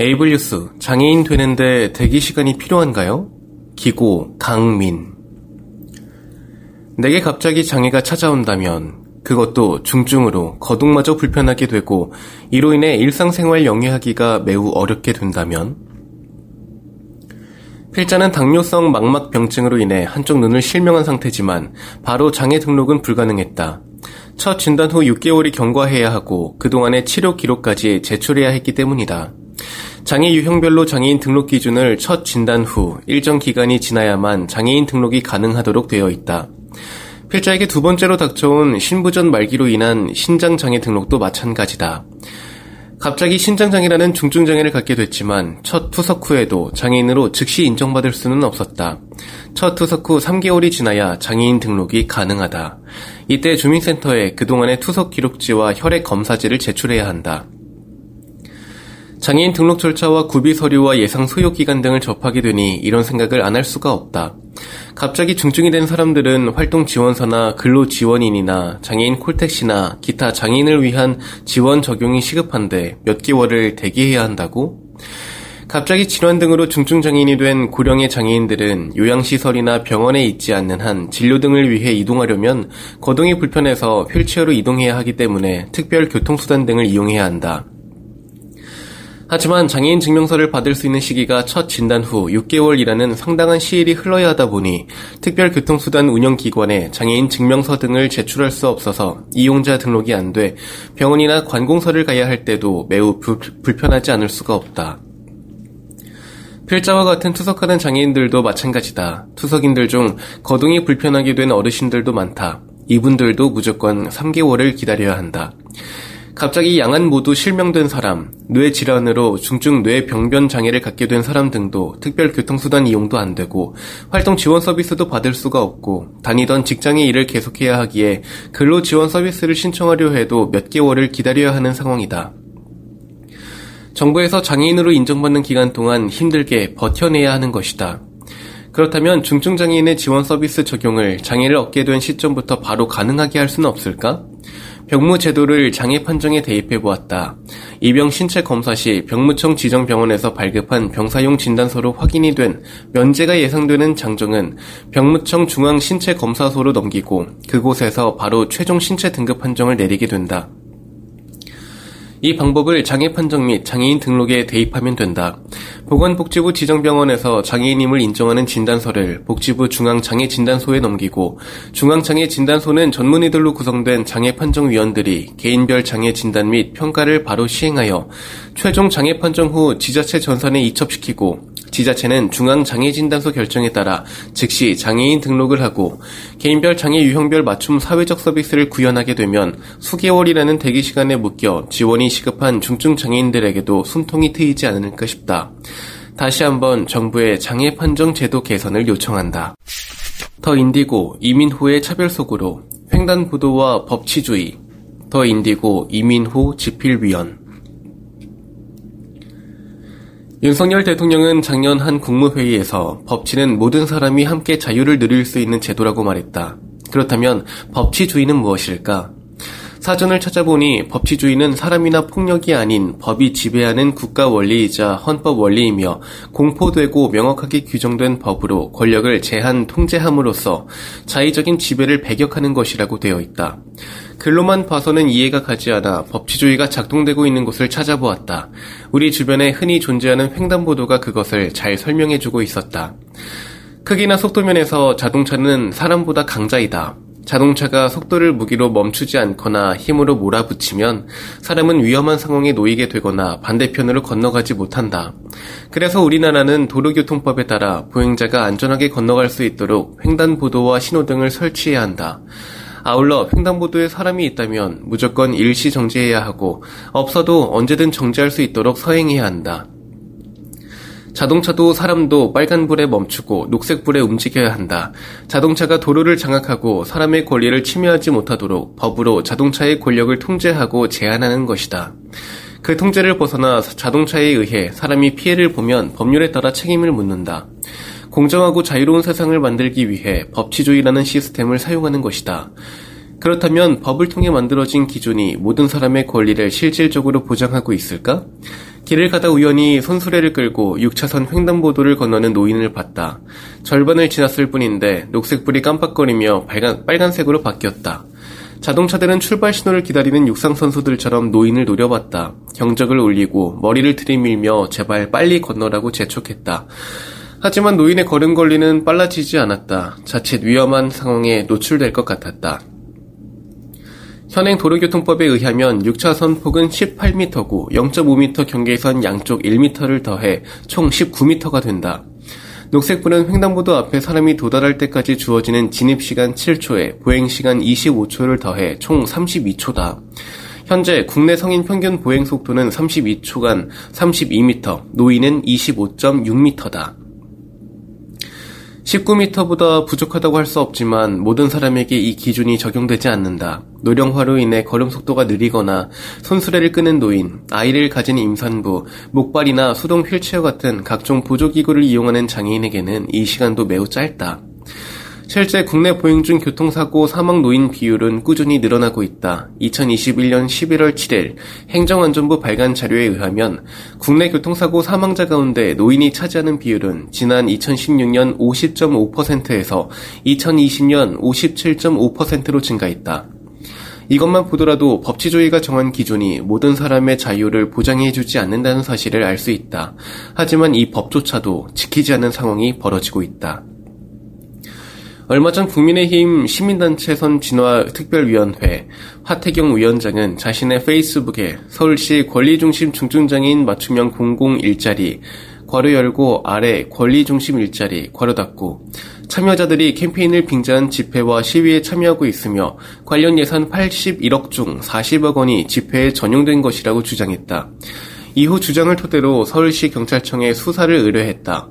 에이블 뉴스 장애인 되는데 대기 시간이 필요한가요? 기고 강민 내게 갑자기 장애가 찾아온다면 그것도 중증으로 거동마저 불편하게 되고 이로 인해 일상생활 영위하기가 매우 어렵게 된다면 필자는 당뇨성 망막 병증으로 인해 한쪽 눈을 실명한 상태지만 바로 장애 등록은 불가능했다. 첫 진단 후 6개월이 경과해야 하고 그동안의 치료 기록까지 제출해야 했기 때문이다. 장애 유형별로 장애인 등록 기준을 첫 진단 후 일정 기간이 지나야만 장애인 등록이 가능하도록 되어 있다. 필자에게 두 번째로 닥쳐온 신부전 말기로 인한 신장장애 등록도 마찬가지다. 갑자기 신장장애라는 중증장애를 갖게 됐지만 첫 투석 후에도 장애인으로 즉시 인정받을 수는 없었다. 첫 투석 후 3개월이 지나야 장애인 등록이 가능하다. 이때 주민센터에 그동안의 투석 기록지와 혈액 검사지를 제출해야 한다. 장애인 등록 절차와 구비 서류와 예상 소요 기간 등을 접하게 되니 이런 생각을 안 할 수가 없다. 갑자기 중증이 된 사람들은 활동 지원서나 근로 지원인이나 장애인 콜택시나 기타 장애인을 위한 지원 적용이 시급한데 몇 개월을 대기해야 한다고? 갑자기 질환 등으로 중증 장애인이 된 고령의 장애인들은 요양시설이나 병원에 있지 않는 한 진료 등을 위해 이동하려면 거동이 불편해서 휠체어로 이동해야 하기 때문에 특별 교통수단 등을 이용해야 한다. 하지만 장애인 증명서를 받을 수 있는 시기가 첫 진단 후 6개월이라는 상당한 시일이 흘러야 하다 보니 특별 교통수단 운영기관에 장애인 증명서 등을 제출할 수 없어서 이용자 등록이 안 돼 병원이나 관공서를 가야 할 때도 매우 부, 불편하지 않을 수가 없다. 필자와 같은 투석하는 장애인들도 마찬가지다. 투석인들 중 거동이 불편하게 된 어르신들도 많다. 이분들도 무조건 3개월을 기다려야 한다. 갑자기 양안 모두 실명된 사람, 뇌 질환으로 중증 뇌병변 장애를 갖게 된 사람 등도 특별 교통수단 이용도 안 되고 활동 지원 서비스도 받을 수가 없고 다니던 직장의 일을 계속해야 하기에 근로 지원 서비스를 신청하려 해도 몇 개월을 기다려야 하는 상황이다. 정부에서 장애인으로 인정받는 기간 동안 힘들게 버텨내야 하는 것이다. 그렇다면 중증장애인의 지원 서비스 적용을 장애를 얻게 된 시점부터 바로 가능하게 할 수는 없을까? 병무 제도를 장애 판정에 대입해 보았다. 이병 신체 검사 시 병무청 지정 병원에서 발급한 병사용 진단서로 확인이 된 면제가 예상되는 장정은 병무청 중앙 신체 검사소로 넘기고 그곳에서 바로 최종 신체 등급 판정을 내리게 된다. 이 방법을 장애 판정 및 장애인 등록에 대입하면 된다. 보건복지부 지정병원에서 장애인임을 인정하는 진단서를 복지부 중앙장애진단소에 넘기고 중앙장애진단소는 전문의들로 구성된 장애 판정위원들이 개인별 장애 진단 및 평가를 바로 시행하여 최종 장애 판정 후 지자체 전산에 이첩시키고 지자체는 중앙장애진단소 결정에 따라 즉시 장애인 등록을 하고 개인별 장애 유형별 맞춤 사회적 서비스를 구현하게 되면 수개월이라는 대기 시간에 묶여 지원이 시급한 중증 장애인들에게도 숨통이 트이지 않을까 싶다. 다시 한번 정부의 장애 판정 제도 개선을 요청한다. 더 인디고 이민 후의 차별 속으로 횡단보도와 법치주의 더 인디고 이민 후 지필위원 윤석열 대통령은 작년 한 국무회의에서 법치는 모든 사람이 함께 자유를 누릴 수 있는 제도라고 말했다. 그렇다면 법치주의는 무엇일까? 사전을 찾아보니 법치주의는 사람이나 폭력이 아닌 법이 지배하는 국가 원리이자 헌법 원리이며 공포되고 명확하게 규정된 법으로 권력을 제한 통제함으로써 자의적인 지배를 배격하는 것이라고 되어 있다. 글로만 봐서는 이해가 가지 않아 법치주의가 작동되고 있는 곳을 찾아보았다. 우리 주변에 흔히 존재하는 횡단보도가 그것을 잘 설명해주고 있었다. 크기나 속도면에서 자동차는 사람보다 강자이다. 자동차가 속도를 무기로 멈추지 않거나 힘으로 몰아붙이면 사람은 위험한 상황에 놓이게 되거나 반대편으로 건너가지 못한다. 그래서 우리나라는 도로교통법에 따라 보행자가 안전하게 건너갈 수 있도록 횡단보도와 신호등을 설치해야 한다. 아울러 횡단보도에 사람이 있다면 무조건 일시 정지해야 하고 없어도 언제든 정지할 수 있도록 서행해야 한다. 자동차도 사람도 빨간불에 멈추고 녹색불에 움직여야 한다. 자동차가 도로를 장악하고 사람의 권리를 침해하지 못하도록 법으로 자동차의 권력을 통제하고 제한하는 것이다. 그 통제를 벗어나 자동차에 의해 사람이 피해를 보면 법률에 따라 책임을 묻는다. 공정하고 자유로운 세상을 만들기 위해 법치주의라는 시스템을 사용하는 것이다. 그렇다면 법을 통해 만들어진 기준이 모든 사람의 권리를 실질적으로 보장하고 있을까? 길을 가다 우연히 손수레를 끌고 6차선 횡단보도를 건너는 노인을 봤다. 절반을 지났을 뿐인데 녹색불이 깜빡거리며 빨간, 빨간색으로 바뀌었다. 자동차들은 출발 신호를 기다리는 육상 선수들처럼 노인을 노려봤다. 경적을 울리고 머리를 들이밀며 제발 빨리 건너라고 재촉했다. 하지만 노인의 걸음걸이는 빨라지지 않았다. 자칫 위험한 상황에 노출될 것 같았다. 현행 도로교통법에 의하면 6차선 폭은 18m고 0.5m 경계선 양쪽 1m를 더해 총 19m가 된다. 녹색불은 횡단보도 앞에 사람이 도달할 때까지 주어지는 진입시간 7초에 보행시간 25초를 더해 총 32초다. 현재 국내 성인 평균 보행 속도는 32초간 32m, 노인은 25.6m다. 19m보다 부족하다고 할 수 없지만 모든 사람에게 이 기준이 적용되지 않는다. 노령화로 인해 걸음 속도가 느리거나 손수레를 끄는 노인, 아이를 가진 임산부, 목발이나 수동 휠체어 같은 각종 보조기구를 이용하는 장애인에게는 이 시간도 매우 짧다. 실제 국내 보행 중 교통사고 사망 노인 비율은 꾸준히 늘어나고 있다. 2021년 11월 7일 행정안전부 발간 자료에 의하면 국내 교통사고 사망자 가운데 노인이 차지하는 비율은 지난 2016년 50.5%에서 2020년 57.5%로 증가했다. 이것만 보더라도 법치주의가 정한 기준이 모든 사람의 자유를 보장해주지 않는다는 사실을 알 수 있다. 하지만 이 법조차도 지키지 않는 상황이 벌어지고 있다. 얼마 전 국민의힘 시민단체 선 진화 특별위원회 하태경 위원장은 자신의 페이스북에 서울시 권리중심 중증장애인 맞춤형 공공 일자리 괄호 열고 아래 권리중심 일자리 괄호 닫고 참여자들이 캠페인을 빙자한 집회와 시위에 참여하고 있으며 관련 예산 81억 중 40억 원이 집회에 전용된 것이라고 주장했다. 이후 주장을 토대로 서울시 경찰청에 수사를 의뢰했다.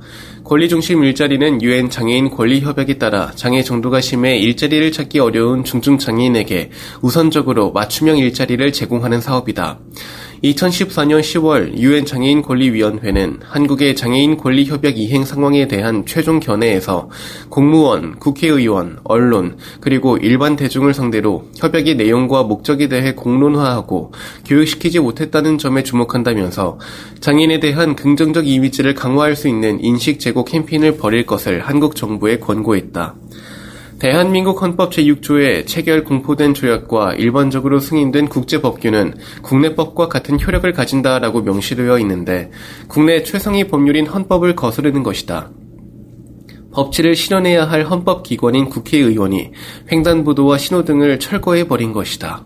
권리중심 일자리는 유엔 장애인 권리협약에 따라 장애 정도가 심해 일자리를 찾기 어려운 중증 장애인에게 우선적으로 맞춤형 일자리를 제공하는 사업이다. 2014년 10월 유엔 장애인 권리위원회는 한국의 장애인 권리 협약 이행 상황에 대한 최종 견해에서 공무원, 국회의원, 언론, 그리고 일반 대중을 상대로 협약의 내용과 목적에 대해 공론화하고 교육시키지 못했다는 점에 주목한다면서 장애인에 대한 긍정적 이미지를 강화할 수 있는 인식 제고 캠페인을 벌일 것을 한국 정부에 권고했다. 대한민국 헌법 제6조에 체결 공포된 조약과 일반적으로 승인된 국제법규는 국내법과 같은 효력을 가진다라고 명시되어 있는데 국내 최상위 법률인 헌법을 거스르는 것이다. 법치를 실현해야 할 헌법기관인 국회의원이 횡단보도와 신호 등을 철거해버린 것이다.